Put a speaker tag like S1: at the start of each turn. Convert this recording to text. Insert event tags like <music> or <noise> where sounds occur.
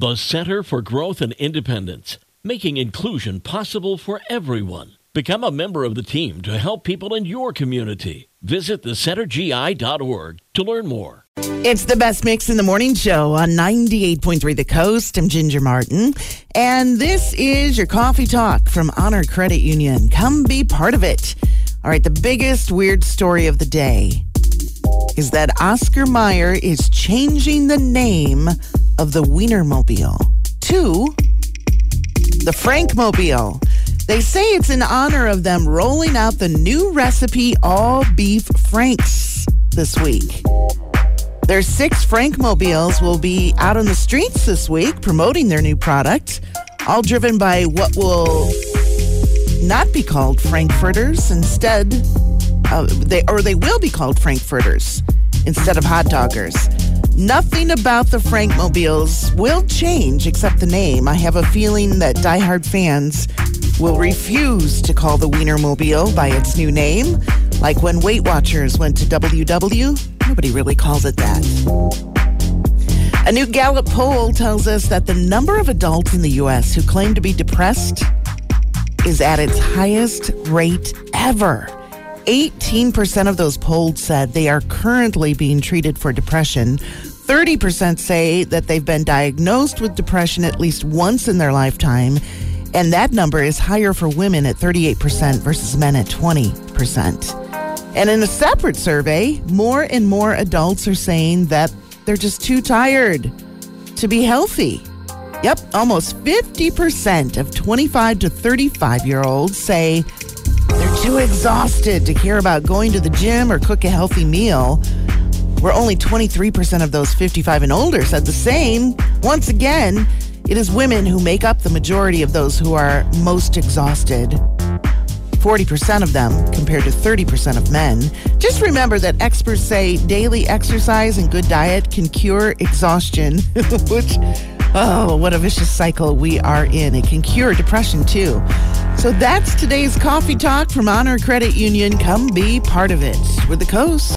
S1: The Center for Growth and Independence, making inclusion possible for everyone. Become a member of the team to help people in your community. Visit thecentergi.org to learn more.
S2: It's the best mix in the morning show on 98.3 The Coast. I'm Ginger Martin. And this is your coffee talk from Honor Credit Union. Come be part of it. All right, the biggest weird story of the day is that Oscar Mayer is changing the name of the Wienermobile to the Frankmobile. They say it's in honor of them rolling out the new recipe all beef Franks this week. Their six Frankmobiles will be out on the streets this week promoting their new product, all driven by what will not be called Frankfurters. Instead, uh, they or they will be called Frankfurters instead of hot doggers. Nothing about the Frankmobiles will change except the name. I have a feeling that diehard fans will refuse to call the Wienermobile by its new name, like when Weight Watchers went to WW. Nobody really calls it that. A new Gallup poll tells us that the number of adults in the U.S. who claim to be depressed is at its highest rate ever. 18% of those polled said they are currently being treated for depression. 30% say that they've been diagnosed with depression at least once in their lifetime. And that number is higher for women at 38% versus men at 20%. And in a separate survey, more and more adults are saying that they're just too tired to be healthy. Yep, almost 50% of 25 to 35 year olds say too exhausted to care about going to the gym or cook a healthy meal. Where only 23% of those 55 and older said the same. Once again, it is women who make up the majority of those who are most exhausted. 40% of them compared to 30% of men. Just remember that experts say daily exercise and good diet can cure exhaustion, <laughs> which, oh, what a vicious cycle we are in. It can cure depression too. So that's today's coffee talk from Honor Credit Union. Come be part of it. We're the coast.